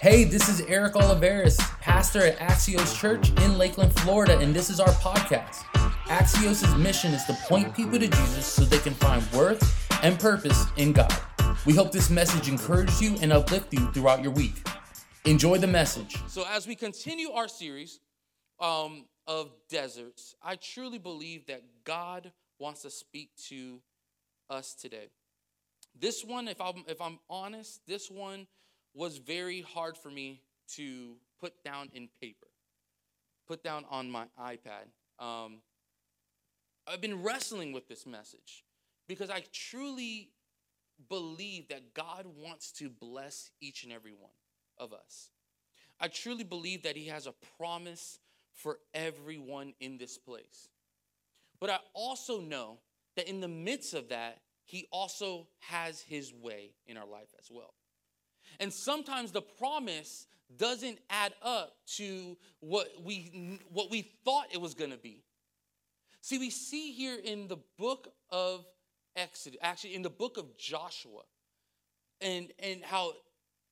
Hey, this is Eric Oliveris, pastor at Axios Church in Lakeland, Florida, and this is our podcast. Axios' mission is to point people to Jesus so they can find worth and purpose in God. We hope this message encourages you and uplifts you throughout your week. Enjoy the message. So, as we continue our series um, of deserts, I truly believe that God wants to speak to us today. This one, if I'm if I'm honest, this one was very hard for me to put down in paper, put down on my iPad. Um, I've been wrestling with this message because I truly believe that God wants to bless each and every one of us. I truly believe that He has a promise for everyone in this place. But I also know that in the midst of that, He also has His way in our life as well. And sometimes the promise doesn't add up to what we what we thought it was going to be. See, we see here in the book of Exodus, actually in the book of Joshua, and and how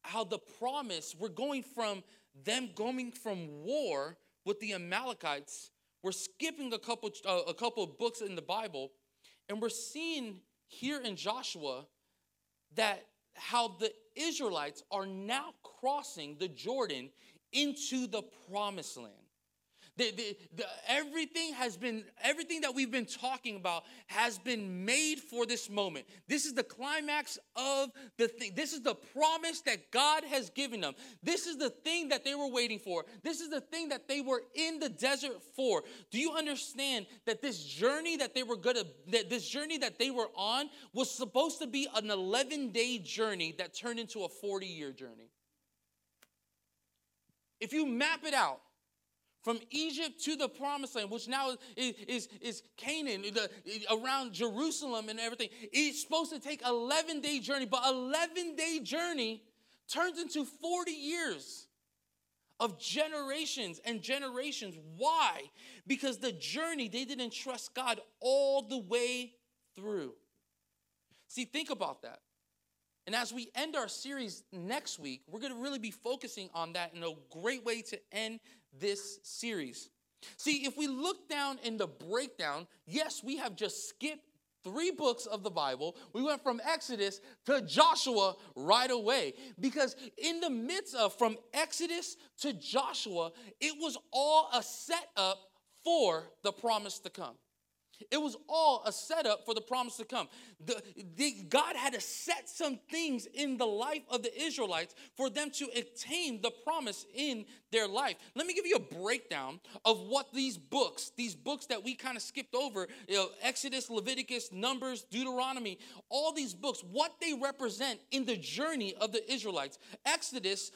how the promise we're going from them going from war with the Amalekites. We're skipping a couple uh, a couple of books in the Bible, and we're seeing here in Joshua that how the Israelites are now crossing the Jordan into the promised land. The, the, the, everything has been everything that we've been talking about has been made for this moment. This is the climax of the thing this is the promise that god has given them. This is the thing that they were waiting for. This is the thing that they were in the desert for. Do you understand that this journey that they were gonna that this journey that they were on was supposed to be an 11 day journey that turned into a 40 year journey? If you map it out from Egypt to the promised land, which now is, is, is Canaan, the, around Jerusalem and everything. It's supposed to take 11 day journey, but 11 day journey turns into 40 years of generations and generations. Why? Because the journey, they didn't trust God all the way through. See, think about that. And as we end our series next week, we're going to really be focusing on that in a great way to end this series. See, if we look down in the breakdown, yes, we have just skipped three books of the Bible. We went from Exodus to Joshua right away because in the midst of from Exodus to Joshua, it was all a setup for the promise to come. It was all a setup for the promise to come. The, the, God had to set some things in the life of the Israelites for them to attain the promise in their life. Let me give you a breakdown of what these books, these books that we kind of skipped over, you know, Exodus, Leviticus, Numbers, Deuteronomy, all these books, what they represent in the journey of the Israelites. Exodus,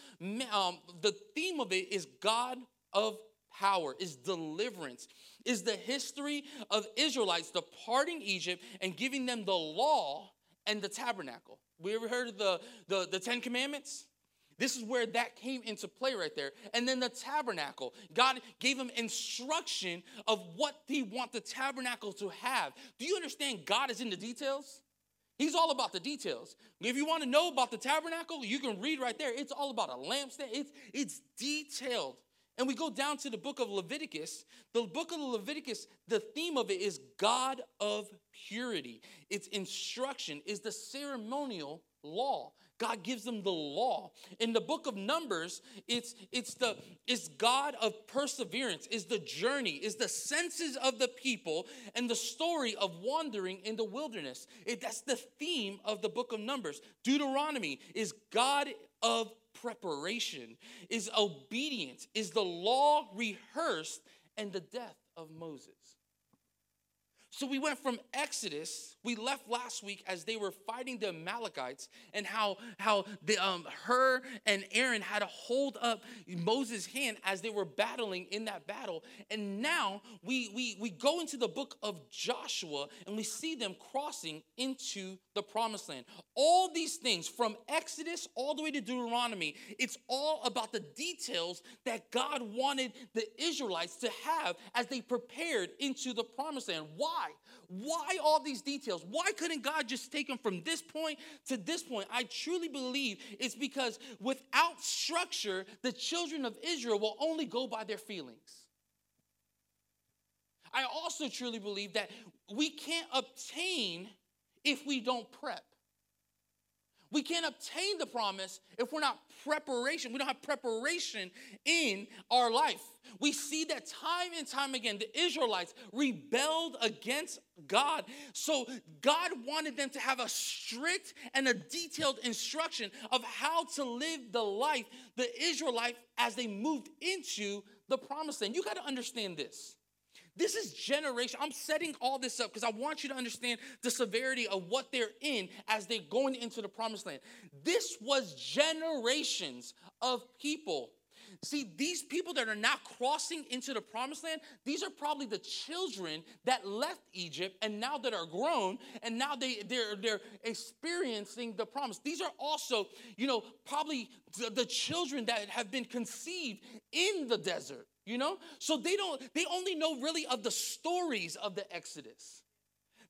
um, the theme of it is God of power, is deliverance is the history of Israelites departing Egypt and giving them the law and the tabernacle. We ever heard of the, the, the Ten Commandments? This is where that came into play right there. And then the tabernacle. God gave him instruction of what he want the tabernacle to have. Do you understand God is in the details? He's all about the details. If you want to know about the tabernacle, you can read right there. It's all about a lampstand. It's, it's detailed. And we go down to the book of Leviticus. The book of Leviticus, the theme of it is God of purity. Its instruction is the ceremonial law. God gives them the law. In the book of Numbers, it's it's the it's God of perseverance, is the journey, is the senses of the people, and the story of wandering in the wilderness. It, that's the theme of the book of Numbers. Deuteronomy is God of preparation, is obedience, is the law rehearsed, and the death of Moses. So we went from Exodus, we left last week as they were fighting the Amalekites, and how, how the, um, Hur and Aaron had to hold up Moses' hand as they were battling in that battle. And now we, we, we go into the book of Joshua and we see them crossing into the promised land. All these things from Exodus all the way to Deuteronomy, it's all about the details that God wanted the Israelites to have as they prepared into the promised land. Why? why? All these details? Why couldn't God just take them from this point to this point? I truly believe it's because without structure, the children of Israel will only go by their feelings. I also truly believe that we can't obtain if we don't prep. We can't obtain the promise if we're not preparation. We don't have preparation in our life. We see that time and time again, the Israelites rebelled against God. So God wanted them to have a strict and a detailed instruction of how to live the life, the Israelite, as they moved into the promised land. You got to understand this. This is generation. I'm setting all this up because I want you to understand the severity of what they're in as they're going into the promised land. This was generations of people. See, these people that are now crossing into the promised land, these are probably the children that left Egypt and now that are grown and now they, they're, they're experiencing the promise. These are also, you know, probably the, the children that have been conceived in the desert you know? So they don't, they only know really of the stories of the Exodus.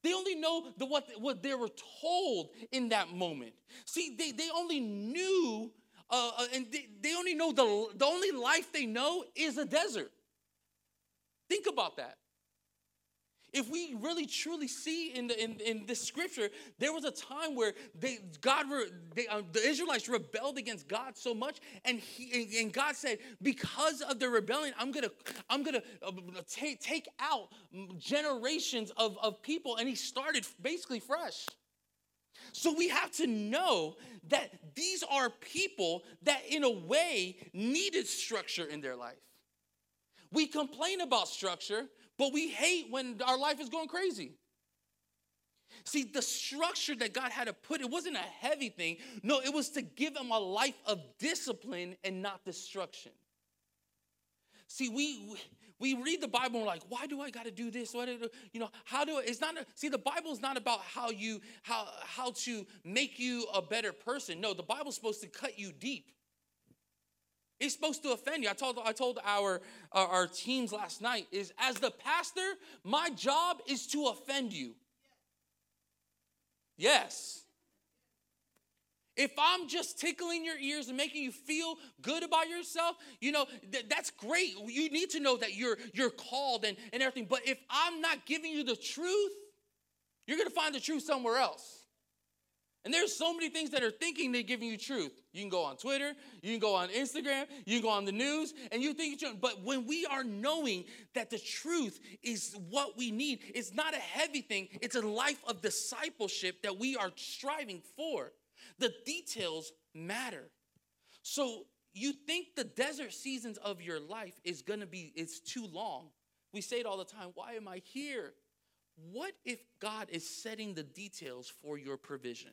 They only know the, what, what they were told in that moment. See, they, they only knew, uh, uh, and they, only know the, the only life they know is a desert. Think about that if we really truly see in the in, in this scripture, there was a time where they God they, uh, the Israelites rebelled against God so much, and he and God said, because of the rebellion, I'm gonna I'm gonna uh, take take out generations of, of people, and He started basically fresh. So we have to know that these are people that, in a way, needed structure in their life. We complain about structure, but we hate when our life is going crazy. See, the structure that God had to put, it wasn't a heavy thing. No, it was to give them a life of discipline and not destruction. See, we we read the Bible and we're like, why do I got to do this? What do, you know? How do I, it's not? A, see, the Bible is not about how you how how to make you a better person. No, the Bible's supposed to cut you deep. It's supposed to offend you. I told I told our our, our teams last night is as the pastor, my job is to offend you. Yes. If I'm just tickling your ears and making you feel good about yourself, you know, th- that's great. You need to know that you're you're called and, and everything. But if I'm not giving you the truth, you're gonna find the truth somewhere else. And there's so many things that are thinking they're giving you truth. You can go on Twitter, you can go on Instagram, you can go on the news, and you think you're but when we are knowing that the truth is what we need, it's not a heavy thing, it's a life of discipleship that we are striving for. The details matter. So you think the desert seasons of your life is gonna be it's too long. We say it all the time, why am I here? What if God is setting the details for your provision?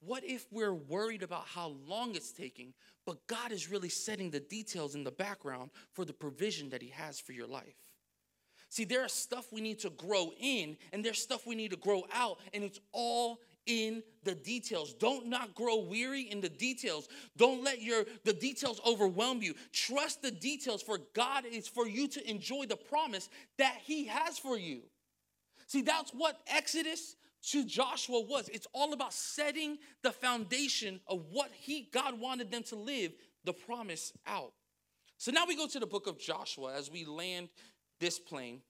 What if we're worried about how long it's taking, but God is really setting the details in the background for the provision that He has for your life? See, there are stuff we need to grow in, and there's stuff we need to grow out, and it's all in the details. Don't not grow weary in the details. Don't let your the details overwhelm you. Trust the details for God is for you to enjoy the promise that he has for you. See, that's what Exodus to Joshua was. It's all about setting the foundation of what he God wanted them to live the promise out. So now we go to the book of Joshua as we land this plane.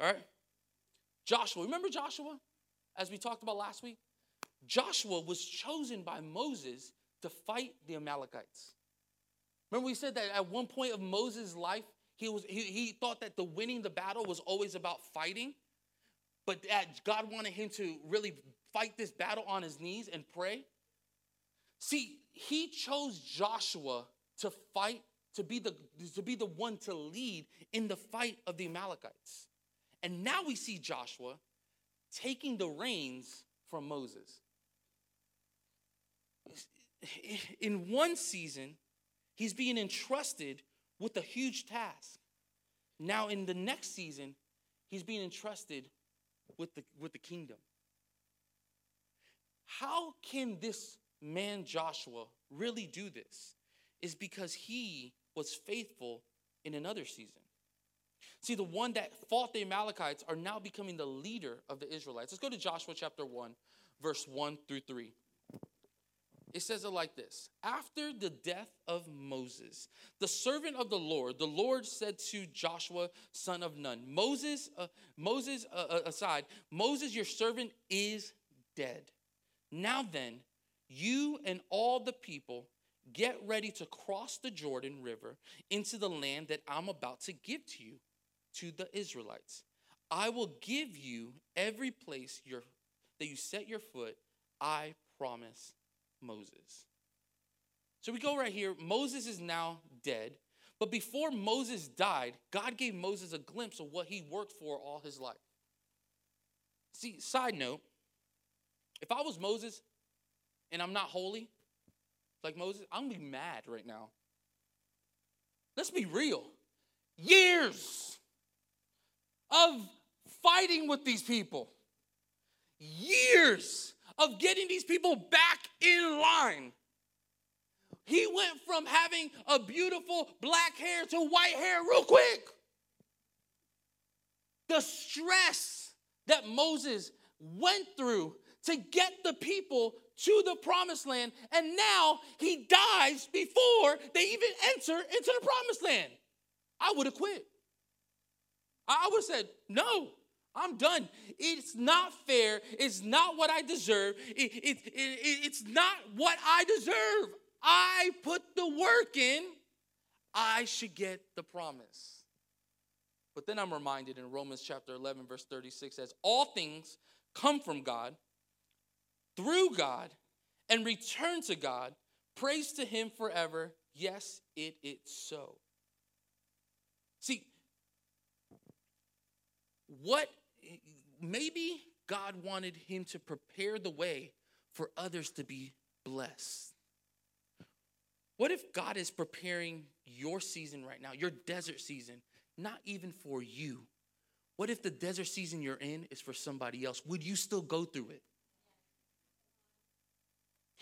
All right. Joshua, remember Joshua as we talked about last week? Joshua was chosen by Moses to fight the Amalekites. Remember we said that at one point of Moses' life, he was he, he thought that the winning the battle was always about fighting but that God wanted him to really fight this battle on his knees and pray. See, he chose Joshua to fight, to be the, to be the one to lead in the fight of the Amalekites. And now we see Joshua taking the reins from Moses. In one season, he's being entrusted with a huge task. Now, in the next season, he's being entrusted with the, with the kingdom. How can this man Joshua really do this? Is because he was faithful in another season. See, the one that fought the Amalekites are now becoming the leader of the Israelites. Let's go to Joshua chapter 1, verse 1 through 3. It says it like this After the death of Moses, the servant of the Lord, the Lord said to Joshua, son of Nun, Moses, uh, Moses uh, uh aside, Moses, your servant, is dead. Now then, you and all the people get ready to cross the Jordan River into the land that I'm about to give to you, to the Israelites. I will give you every place your, that you set your foot, I promise Moses. So we go right here. Moses is now dead. But before Moses died, God gave Moses a glimpse of what he worked for all his life. See, side note, if I was Moses and I'm not holy, like Moses, I'm gonna be mad right now. Let's be real. Years of fighting with these people, years of getting these people back in line. He went from having a beautiful black hair to white hair real quick. The stress that Moses went through to get the people to the promised land, and now he dies before they even enter into the promised land. I would have quit. I would have said, No, I'm done. It's not fair. It's not what I deserve. It, it, it, it's not what I deserve. I put the work in. I should get the promise. But then I'm reminded in Romans chapter 11, verse 36 says, All things come from God, through God, and return to God. Praise to Him forever. Yes, it is so. See, what maybe God wanted him to prepare the way for others to be blessed. What if God is preparing your season right now, your desert season, not even for you? What if the desert season you're in is for somebody else? Would you still go through it?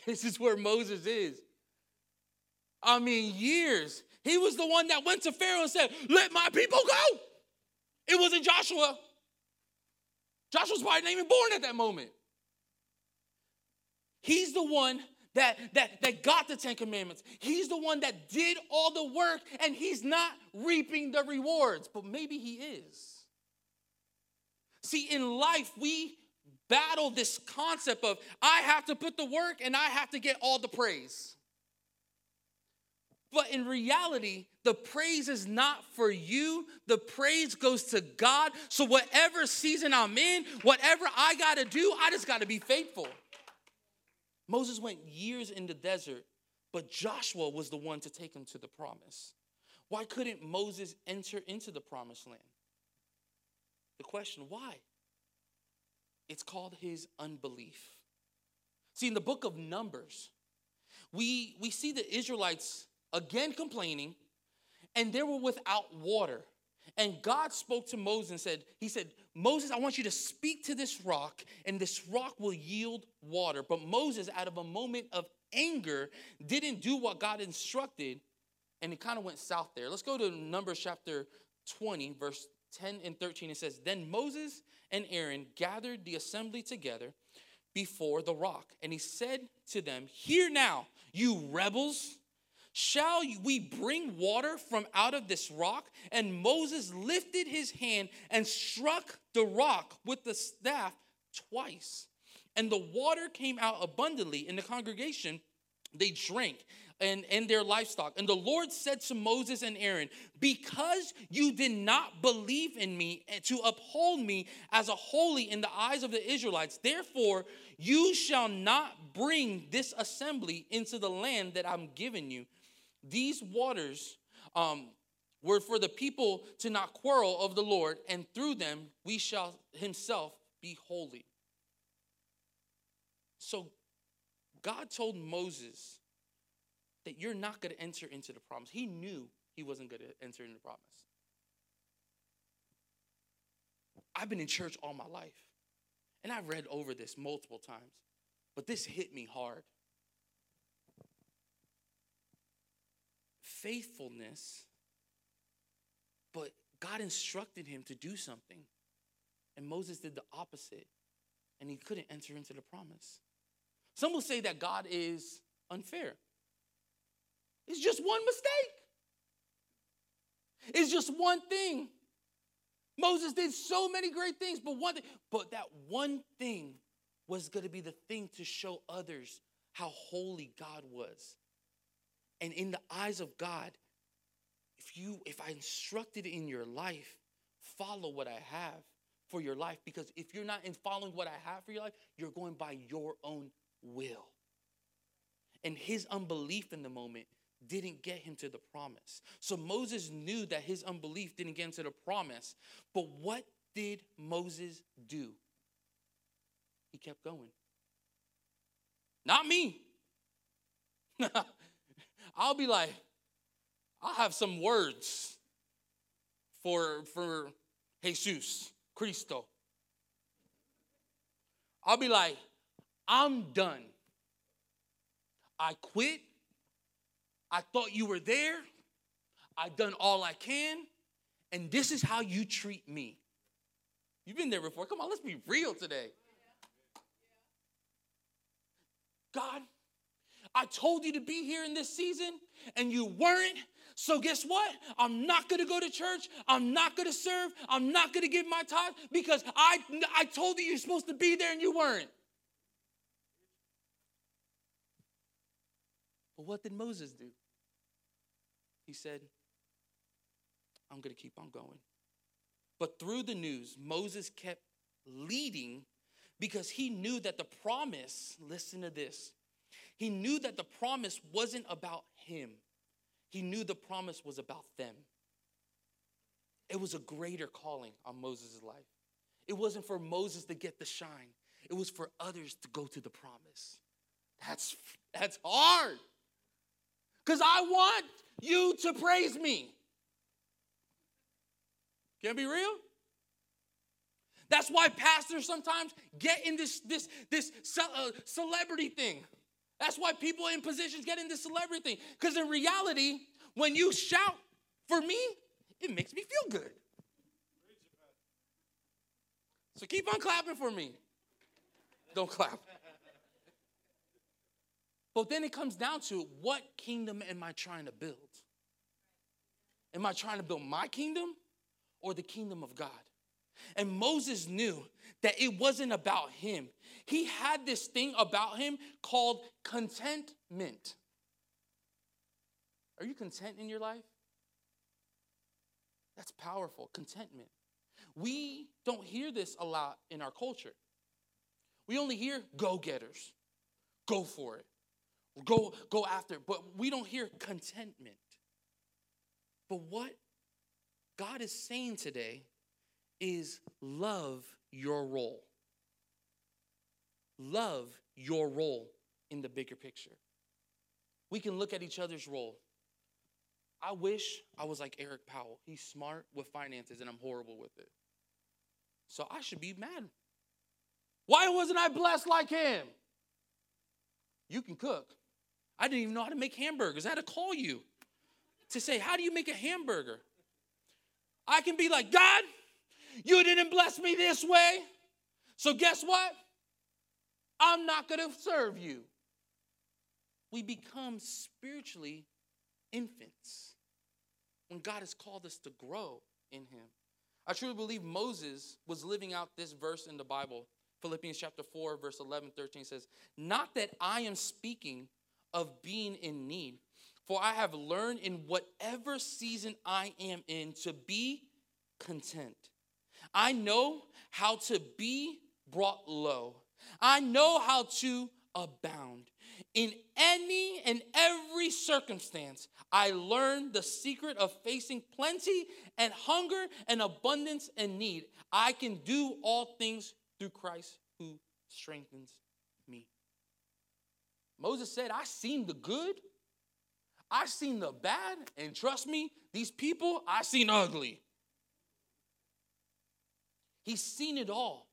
This is where Moses is. I mean, years. He was the one that went to Pharaoh and said, Let my people go. It wasn't Joshua. Joshua's probably not even born at that moment. He's the one that, that, that got the Ten Commandments. He's the one that did all the work and he's not reaping the rewards, but maybe he is. See, in life, we battle this concept of I have to put the work and I have to get all the praise. But in reality, the praise is not for you. The praise goes to God. So, whatever season I'm in, whatever I got to do, I just got to be faithful. Moses went years in the desert, but Joshua was the one to take him to the promise. Why couldn't Moses enter into the promised land? The question, why? It's called his unbelief. See, in the book of Numbers, we, we see the Israelites again complaining, and they were without water. And God spoke to Moses and said, He said, Moses, I want you to speak to this rock, and this rock will yield water. But Moses, out of a moment of anger, didn't do what God instructed, and it kind of went south there. Let's go to Numbers chapter 20, verse 10 and 13. It says, Then Moses and Aaron gathered the assembly together before the rock, and he said to them, Hear now, you rebels Shall we bring water from out of this rock? And Moses lifted his hand and struck the rock with the staff twice. And the water came out abundantly in the congregation. They drank and, and their livestock. And the Lord said to Moses and Aaron, Because you did not believe in me to uphold me as a holy in the eyes of the Israelites, therefore you shall not bring this assembly into the land that I'm giving you these waters um, were for the people to not quarrel of the Lord, and through them we shall himself be holy. So God told Moses that you're not going to enter into the promise. He knew he wasn't going to enter into the promise. I've been in church all my life, and I've read over this multiple times, but this hit me hard. Faithfulness, but God instructed him to do something, and Moses did the opposite, and he couldn't enter into the promise. Some will say that God is unfair. It's just one mistake. It's just one thing. Moses did so many great things, but one thing, but that one thing was going to be the thing to show others how holy God was. And in the eyes of God, if you if I instructed in your life, follow what I have for your life because if you're not in following what I have for your life, you're going by your own will. And his unbelief in the moment didn't get him to the promise. So Moses knew that his unbelief didn't get him to the promise. But what did Moses do? He kept going. Not me. I'll be like, I'll have some words for, for Jesus, Cristo. I'll be like, I'm done. I quit. I thought you were there. I've done all I can. And this is how you treat me. You've been there before. Come on, let's be real today. God, I told you to be here in this season and you weren't. So, guess what? I'm not gonna go to church. I'm not gonna serve. I'm not gonna give my tithe because I, I told you you're supposed to be there and you weren't. But what did Moses do? He said, I'm gonna keep on going. But through the news, Moses kept leading because he knew that the promise, listen to this, he knew that the promise wasn't about him, he knew the promise was about them. It was a greater calling on Moses' life. It wasn't for Moses to get the shine, it was for others to go to the promise. That's, that's hard. Because I want you to praise me. Can I be real? That's why pastors sometimes get in this this this uh, celebrity thing. That's why people in positions get into celebrity thing. Because in reality, when you shout for me, it makes me feel good. So keep on clapping for me. Don't clap. But then it comes down to what kingdom am I trying to build? Am I trying to build my kingdom or the kingdom of God? And Moses knew that it wasn't about him. He had this thing about him called contentment. Are you content in your life? That's powerful, contentment. We don't hear this a lot in our culture. We only hear go getters, go for it, go, go after it, but we don't hear contentment. But what God is saying today is love your role. Love your role in the bigger picture. We can look at each other's role. I wish I was like Eric Powell. He's smart with finances and I'm horrible with it. So I should be mad. Why wasn't I blessed like him? You can cook. I didn't even know how to make hamburgers. I had to call you to say, How do you make a hamburger? I can be like, God, you didn't bless me this way. So guess what? I'm not going to serve you. We become spiritually infants when God has called us to grow in Him. I truly believe Moses was living out this verse in the Bible. Philippians chapter 4, verse 11, 13 says, Not that I am speaking of being in need, for I have learned in whatever season I am in to be content. I know how to be brought low. I know how to abound. In any and every circumstance, I learned the secret of facing plenty and hunger and abundance and need. I can do all things through Christ who strengthens me. Moses said, I seen the good, I seen the bad, and trust me, these people, I seen ugly. He's seen it all.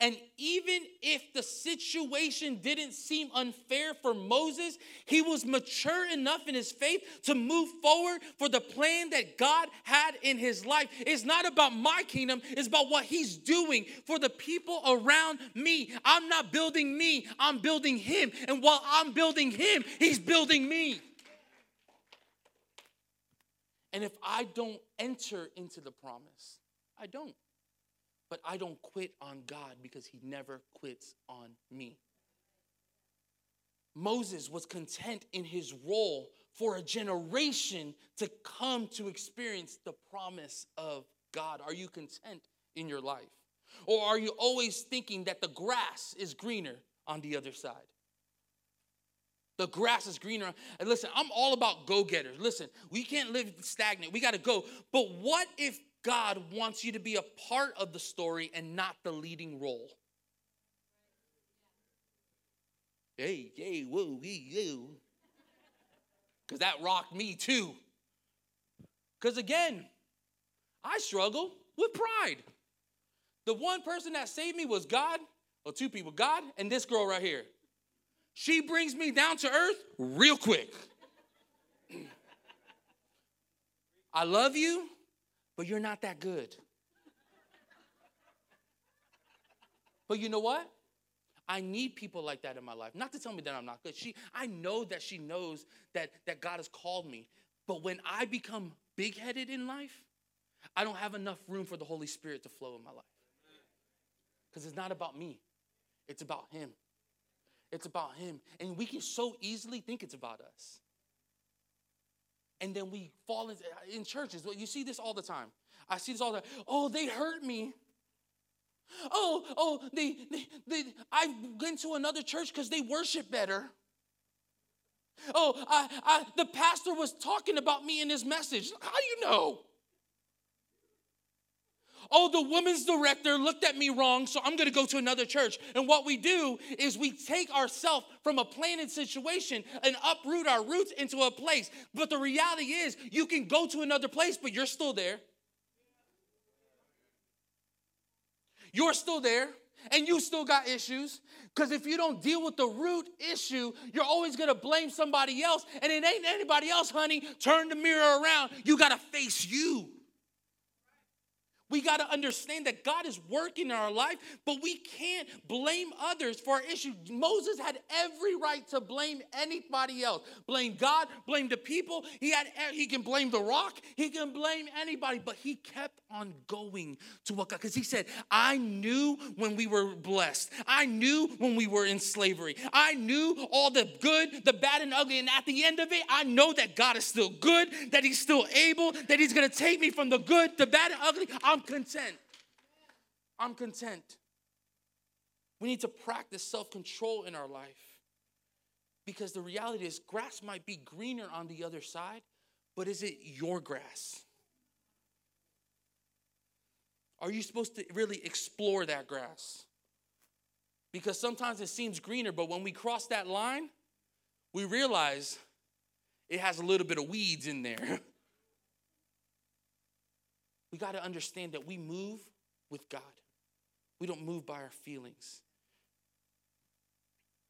And even if the situation didn't seem unfair for Moses, he was mature enough in his faith to move forward for the plan that God had in his life. It's not about my kingdom, it's about what he's doing for the people around me. I'm not building me, I'm building him. And while I'm building him, he's building me. And if I don't enter into the promise, I don't. But I don't quit on God because he never quits on me. Moses was content in his role for a generation to come to experience the promise of God. Are you content in your life? Or are you always thinking that the grass is greener on the other side? The grass is greener. And listen, I'm all about go getters. Listen, we can't live stagnant. We got to go. But what if God wants you to be a part of the story and not the leading role? Hey, hey, woo, hey, whoa. Because that rocked me too. Because again, I struggle with pride. The one person that saved me was God, or two people, God and this girl right here. She brings me down to earth real quick. I love you, but you're not that good. But you know what? I need people like that in my life. Not to tell me that I'm not good. She, I know that she knows that, that God has called me. But when I become big headed in life, I don't have enough room for the Holy Spirit to flow in my life. Because it's not about me, it's about Him. It's about Him. And we can so easily think it's about us. And then we fall in, in churches. You see this all the time. I see this all the time. Oh, they hurt me. Oh, oh, they, they, they I went to another church because they worship better. Oh, I, I, the pastor was talking about me in his message. How do you know? Oh, the women's director looked at me wrong, so I'm gonna go to another church. And what we do is we take ourselves from a planted situation and uproot our roots into a place. But the reality is, you can go to another place, but you're still there. You're still there and you still got issues. Because if you don't deal with the root issue, you're always gonna blame somebody else, and it ain't anybody else, honey. Turn the mirror around. You gotta face you. We got to understand that God is working in our life, but we can't blame others for our issues. Moses had every right to blame anybody else. Blame God, blame the people. He had he can blame the rock, he can blame anybody, but he kept on going to what God cuz he said, "I knew when we were blessed. I knew when we were in slavery. I knew all the good, the bad and ugly, and at the end of it, I know that God is still good, that he's still able, that he's going to take me from the good, the bad and ugly. I'm content. I'm content. We need to practice self control in our life because the reality is, grass might be greener on the other side, but is it your grass? Are you supposed to really explore that grass? Because sometimes it seems greener, but when we cross that line, we realize it has a little bit of weeds in there. we got to understand that we move with God. We don't move by our feelings.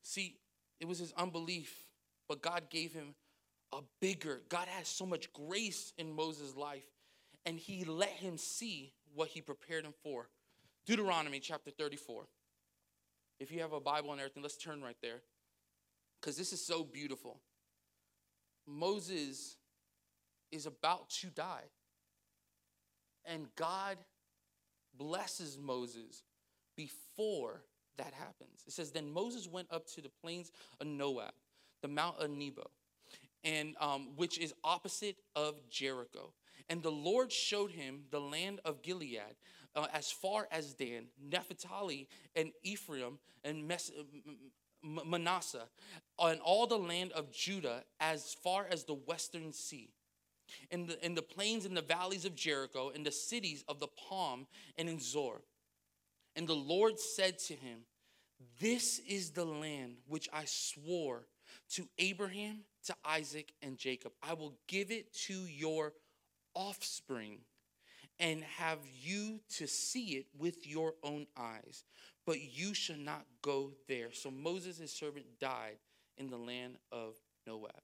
See, it was his unbelief, but God gave him a bigger, God has so much grace in Moses' life, and he let him see what he prepared him for. Deuteronomy chapter 34. If you have a Bible and everything, let's turn right there. Because this is so beautiful. Moses is about to die. And God blesses Moses before that happens. It says, Then Moses went up to the plains of Moab, the Mount of Nebo, and um, which is opposite of Jericho. And the Lord showed him the land of Gilead, uh, as far as Dan, Naphtali, and Ephraim, and Mes- Manasseh, and all the land of Judah, as far as the western sea in the, in the plains and the valleys of Jericho, in the cities of the Palm and in Zoar. And the Lord said to him, This is the land which I swore to Abraham, to Isaac, and Jacob. I will give it to your offspring. and have you to see it with your own eyes, but you shall not go there. So Moses, his servant, died in the land of Moab.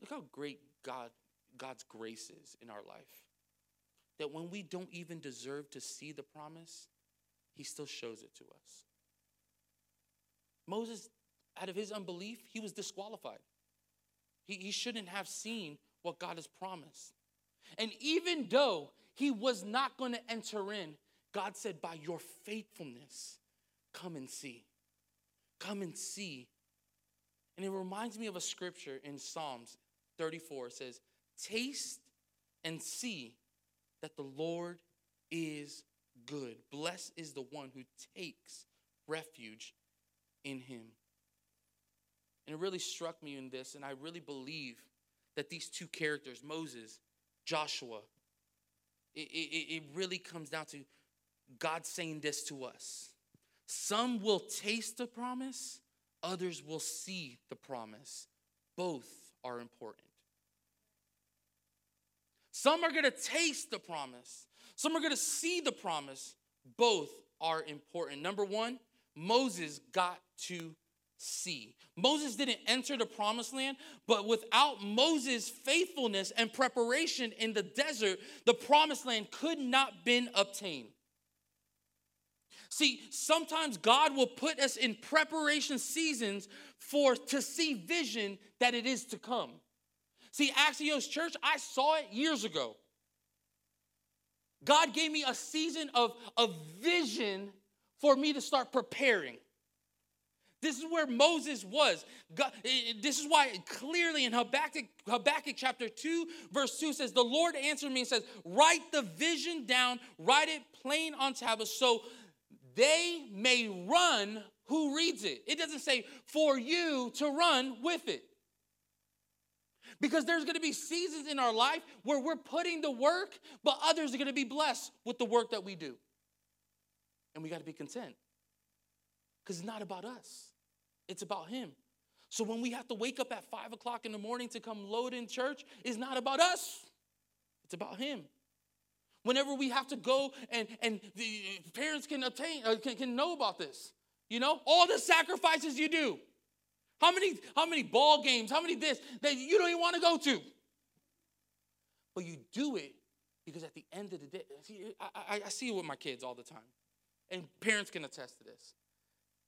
Look how great God, God's grace is in our life. That when we don't even deserve to see the promise, he still shows it to us. Moses, out of his unbelief, he was disqualified. He, he shouldn't have seen what God has promised. And even though he was not going to enter in, God said, By your faithfulness, come and see. Come and see. And it reminds me of a scripture in Psalms 34. Says, Taste and see that the Lord is good. Blessed is the one who takes refuge in him. And it really struck me in this, and I really believe that these two characters, Moses, Joshua, it, it, it really comes down to God saying this to us. Some will taste the promise, others will see the promise. Both are important. Some are going to taste the promise, some are going to see the promise. Both are important. Number one, Moses got to see. Moses didn't enter the promised land, but without Moses' faithfulness and preparation in the desert, the promised land could not been obtained. See, sometimes God will put us in preparation seasons for to see vision that it is to come. See, Axios Church, I saw it years ago. God gave me a season of, of vision for me to start preparing. This is where Moses was. God, this is why clearly in Habakkuk, Habakkuk chapter 2, verse 2 says, The Lord answered me and says, Write the vision down, write it plain on tablets, so they may run who reads it. It doesn't say for you to run with it. Because there's gonna be seasons in our life where we're putting the work, but others are gonna be blessed with the work that we do. And we gotta be content. Because it's not about us, it's about Him. So when we have to wake up at five o'clock in the morning to come load in church, it's not about us, it's about Him. Whenever we have to go and, and the parents can obtain, uh, can, can know about this, you know, all the sacrifices you do. How many, how many ball games, how many this that you don't even want to go to? But you do it because at the end of the day, see, I, I, I see it with my kids all the time. And parents can attest to this.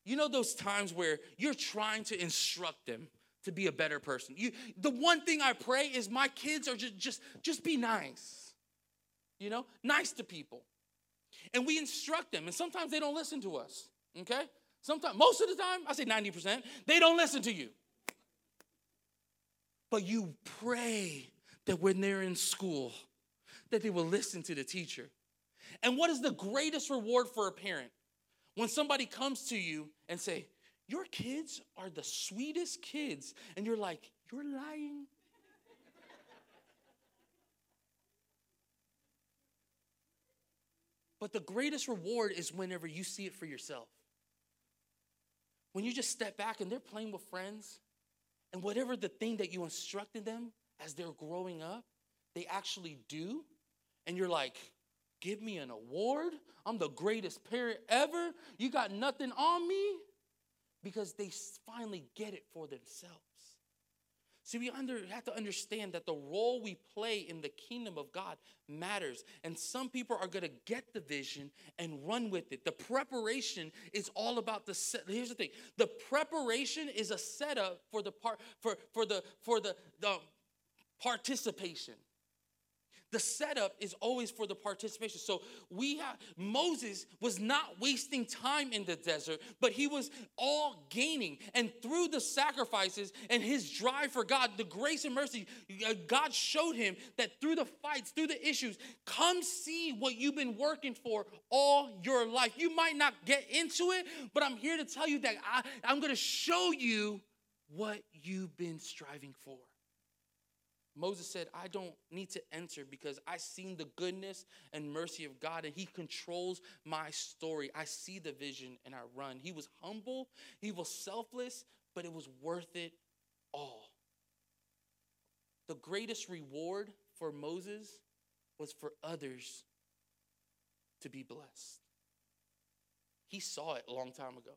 You know those times where you're trying to instruct them to be a better person. You, the one thing I pray is my kids are just just just be nice. You know, nice to people. And we instruct them, and sometimes they don't listen to us. Okay? Sometimes, most of the time, I say 90%, they don't listen to you. But you pray that when they're in school, that they will listen to the teacher. And what is the greatest reward for a parent? When somebody comes to you and say, "Your kids are the sweetest kids." And you're like, "You're lying." but the greatest reward is whenever you see it for yourself. When you just step back and they're playing with friends, and whatever the thing that you instructed them as they're growing up, they actually do, and you're like, give me an award. I'm the greatest parent ever. You got nothing on me because they finally get it for themselves. See, we under, have to understand that the role we play in the kingdom of God matters. And some people are going to get the vision and run with it. The preparation is all about the set. Here's the thing the preparation is a setup for the part for, for the for the, the participation. The setup is always for the participation. So we have Moses was not wasting time in the desert, but he was all gaining. And through the sacrifices and his drive for God, the grace and mercy, uh, God showed him that through the fights, through the issues, come see what you've been working for all your life. You might not get into it, but I'm here to tell you that I, I'm going to show you what you've been striving for. Moses said, I don't need to enter because I've seen the goodness and mercy of God and he controls my story. I see the vision and I run. He was humble, he was selfless, but it was worth it all. The greatest reward for Moses was for others to be blessed. He saw it a long time ago.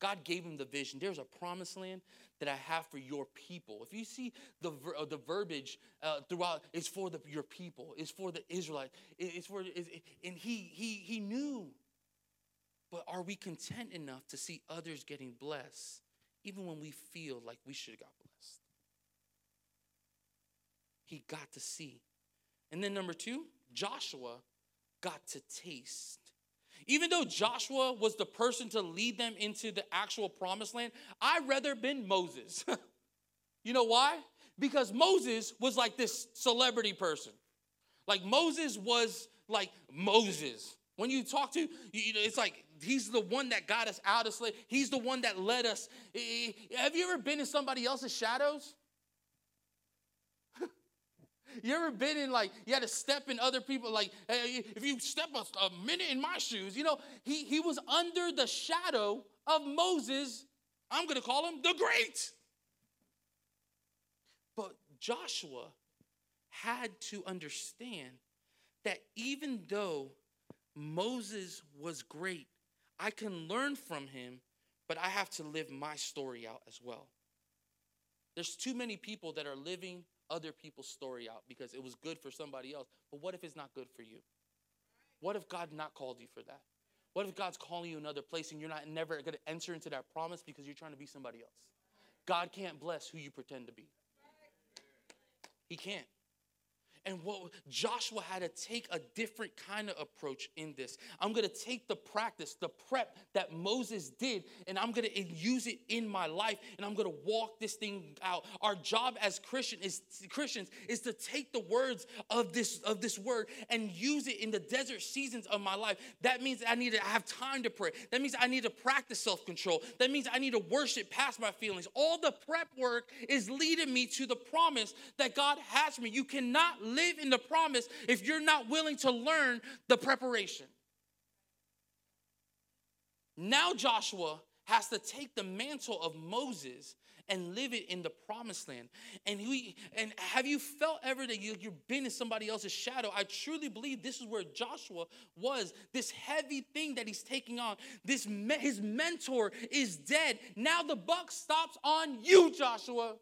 God gave him the vision. There's a promised land that I have for your people. If you see the ver- uh, the verbiage uh, throughout, it's for the, your people. It's for the Israelites. It, it's for it's, and he he he knew. But are we content enough to see others getting blessed, even when we feel like we should have got blessed? He got to see. And then number two, Joshua got to taste. Even though Joshua was the person to lead them into the actual promised land, I'd rather been Moses. you know why? Because Moses was like this celebrity person. Like Moses was like Moses. When you talk to, you know, it's like he's the one that got us out of slavery. He's the one that led us. Have you ever been in somebody else's shadows? You ever been in like you had to step in other people like if you step a, a minute in my shoes, you know he he was under the shadow of Moses. I'm going to call him the Great. But Joshua had to understand that even though Moses was great, I can learn from him, but I have to live my story out as well. There's too many people that are living other people's story out because it was good for somebody else. But what if it's not good for you? What if God not called you for that? What if God's calling you another place and you're not never going to enter into that promise because you're trying to be somebody else? God can't bless who you pretend to be. He can't. And what Joshua had to take a different kind of approach in this. I'm going to take the practice, the prep that Moses did, and I'm going to use it in my life, and I'm going to walk this thing out. Our job as Christian is Christians is to take the words of this of this word and use it in the desert seasons of my life. That means I need to have time to pray. That means I need to practice self-control. That means I need to worship past my feelings. All the prep work is leading me to the promise that God has me. You cannot live in the promise if you're not willing to learn the preparation. Now Joshua has to take the mantle of Moses and live it in the promised land. And we and have you felt ever that you, you've been in somebody else's shadow? I truly believe this is where Joshua was. This heavy thing that he's taking on. This his mentor is dead. Now the buck stops on you, Joshua.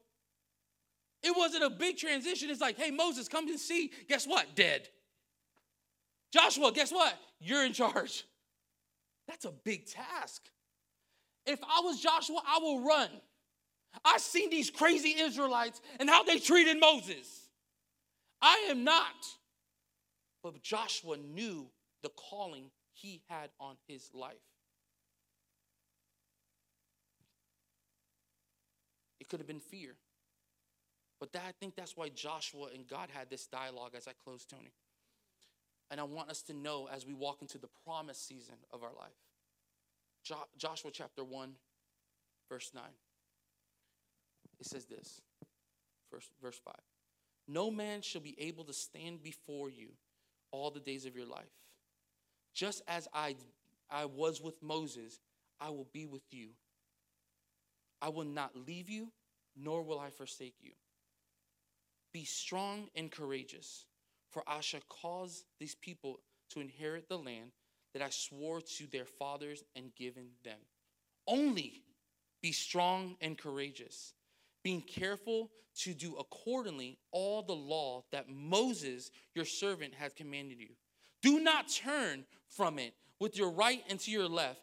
It wasn't a big transition. It's like, hey, Moses, come and see. Guess what? Dead. Joshua, guess what? You're in charge. That's a big task. If I was Joshua, I will run. I've seen these crazy Israelites and how they treated Moses. I am not. But Joshua knew the calling he had on his life. It could have been fear. But that, I think that's why Joshua and God had this dialogue as I close, Tony. And I want us to know as we walk into the promise season of our life. Jo- Joshua chapter 1, verse 9. It says this, verse, verse 5. No man shall be able to stand before you all the days of your life. Just as I, I was with Moses, I will be with you. I will not leave you, nor will I forsake you. Be strong and courageous, for I shall cause these people to inherit the land that I swore to their fathers and given them. Only be strong and courageous, being careful to do accordingly all the law that Moses, your servant, has commanded you. Do not turn from it with your right and to your left,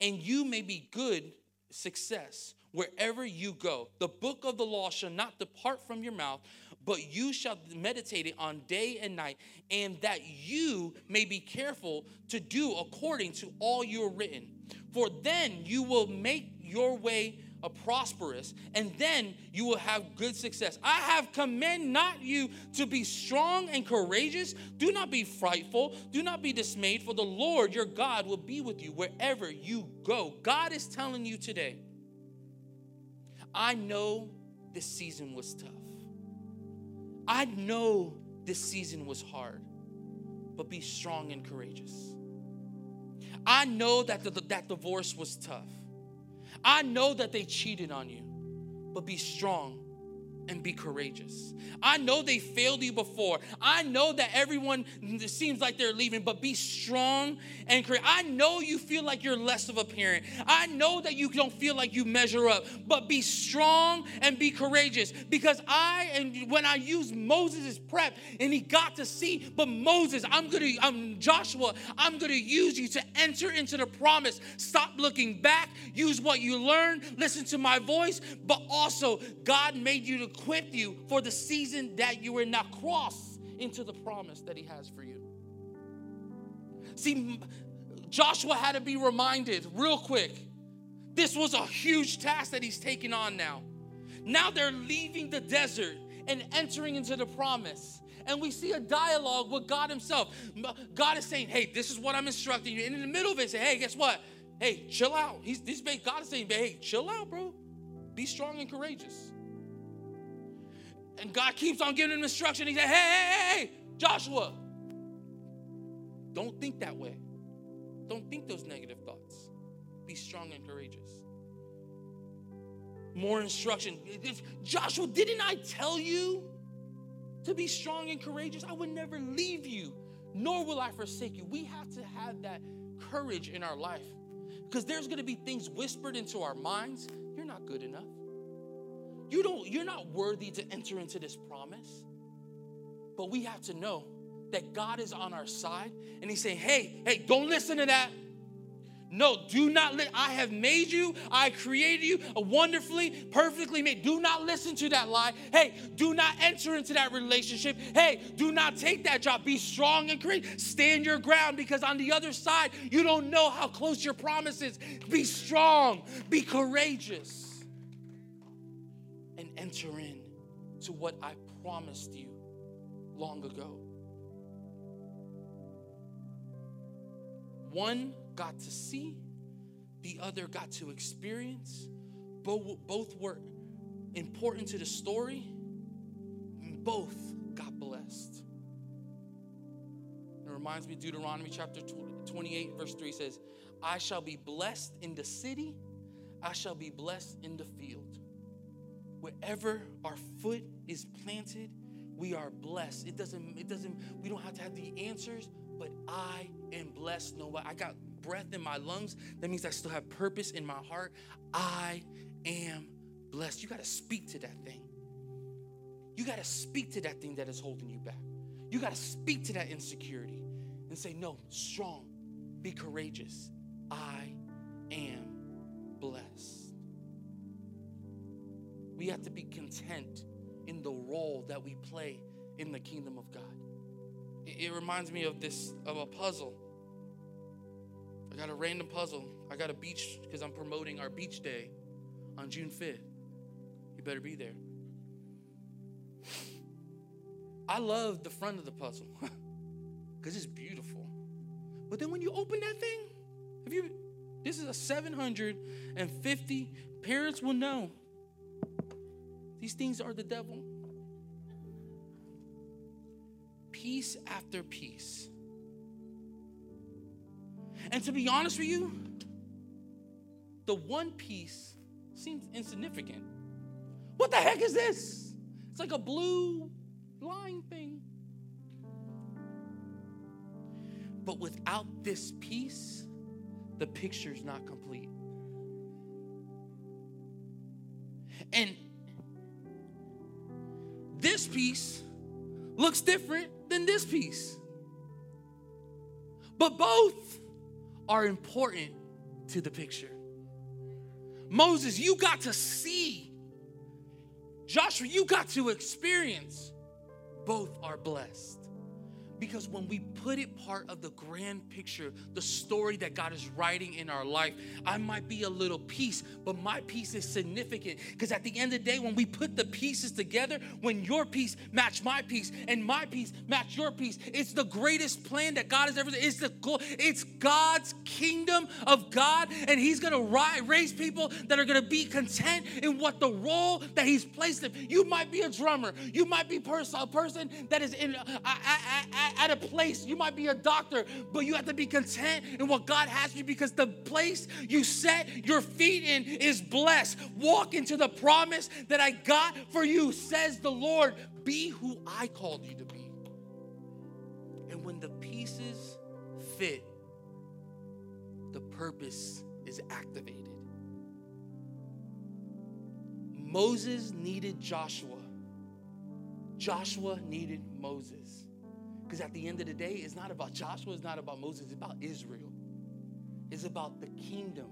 and you may be good success wherever you go. The book of the law shall not depart from your mouth but you shall meditate it on day and night, and that you may be careful to do according to all you are written. For then you will make your way a prosperous, and then you will have good success. I have command not you to be strong and courageous. Do not be frightful. Do not be dismayed, for the Lord your God will be with you wherever you go. God is telling you today, I know this season was tough. I know this season was hard, but be strong and courageous. I know that the, that divorce was tough. I know that they cheated on you, but be strong and be courageous. I know they failed you before. I know that everyone seems like they're leaving, but be strong and courageous. I know you feel like you're less of a parent. I know that you don't feel like you measure up, but be strong and be courageous. Because I and when I use Moses' prep and he got to see, but Moses, I'm gonna, I'm Joshua, I'm gonna use you to enter into the promise. Stop looking back, use what you learned, listen to my voice, but also God made you to equip you for the season that you are now cross into the promise that he has for you. See, Joshua had to be reminded real quick. This was a huge task that he's taking on now. Now they're leaving the desert and entering into the promise. And we see a dialogue with God Himself. God is saying, Hey, this is what I'm instructing you. And in the middle of it, say, Hey, guess what? Hey, chill out. He's this God is saying, Hey, chill out, bro. Be strong and courageous. And God keeps on giving him instruction. He said, hey, hey, hey, Joshua, don't think that way. Don't think those negative thoughts. Be strong and courageous. More instruction. Joshua, didn't I tell you to be strong and courageous? I would never leave you, nor will I forsake you. We have to have that courage in our life because there's going to be things whispered into our minds. You're not good enough. You don't, you're not worthy to enter into this promise. But we have to know that God is on our side and He's saying, hey, hey, don't listen to that. No, do not li- I have made you, I created you wonderfully, perfectly made. Do not listen to that lie. Hey, do not enter into that relationship. Hey, do not take that job. Be strong and great. Stand your ground because on the other side, you don't know how close your promise is. Be strong, be courageous enter in to what I promised you long ago. One got to see, the other got to experience. Both, both were important to the story, both got blessed. It reminds me of Deuteronomy chapter 28, verse 3 says, I shall be blessed in the city, I shall be blessed in the field wherever our foot is planted, we are blessed. It doesn't, it doesn't, we don't have to have the answers, but I am blessed. No, I got breath in my lungs. That means I still have purpose in my heart. I am blessed. You got to speak to that thing. You got to speak to that thing that is holding you back. You got to speak to that insecurity and say, No, strong, be courageous. I am blessed. We have to be content in the role that we play in the kingdom of God. It, it reminds me of this of a puzzle. I got a random puzzle. I got a beach because I'm promoting our beach day on June 5th. You better be there. I love the front of the puzzle because it's beautiful. But then when you open that thing, if you this is a 750 parents will know these things are the devil. Piece after piece. And to be honest with you, the one piece seems insignificant. What the heck is this? It's like a blue line thing. But without this piece, the picture's not complete. And this piece looks different than this piece. But both are important to the picture. Moses, you got to see. Joshua, you got to experience. Both are blessed. Because when we put it part of the grand picture, the story that God is writing in our life, I might be a little piece, but my piece is significant. Because at the end of the day, when we put the pieces together, when your piece match my piece and my piece match your piece, it's the greatest plan that God has ever. It's the goal. it's God's kingdom of God, and He's gonna raise people that are gonna be content in what the role that He's placed them. You might be a drummer. You might be a person that is in. At, a place, you might be a doctor, but you have to be content in what God has for you because the place you set your feet in is blessed. Walk into the promise that I got for you, says the Lord. Be who I called you to be. And when the pieces fit, the purpose is activated. Moses needed Joshua. Joshua needed Moses. Because at the end of the day, it's not about Joshua, it's not about Moses, it's about Israel. It's about the kingdom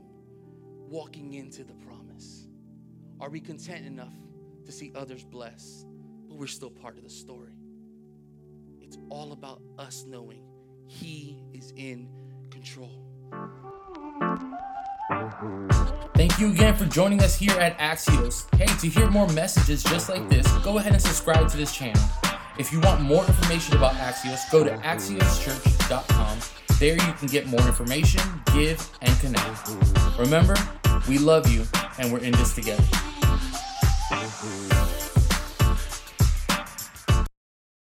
walking into the promise. Are we content enough to see others blessed, but we're still part of the story? It's all about us knowing He is in control. Thank you again for joining us here at Axios. Hey, to hear more messages just like this, go ahead and subscribe to this channel. If you want more information about Axios, go to axioschurch.com. There you can get more information, give, and connect. Remember, we love you and we're in this together.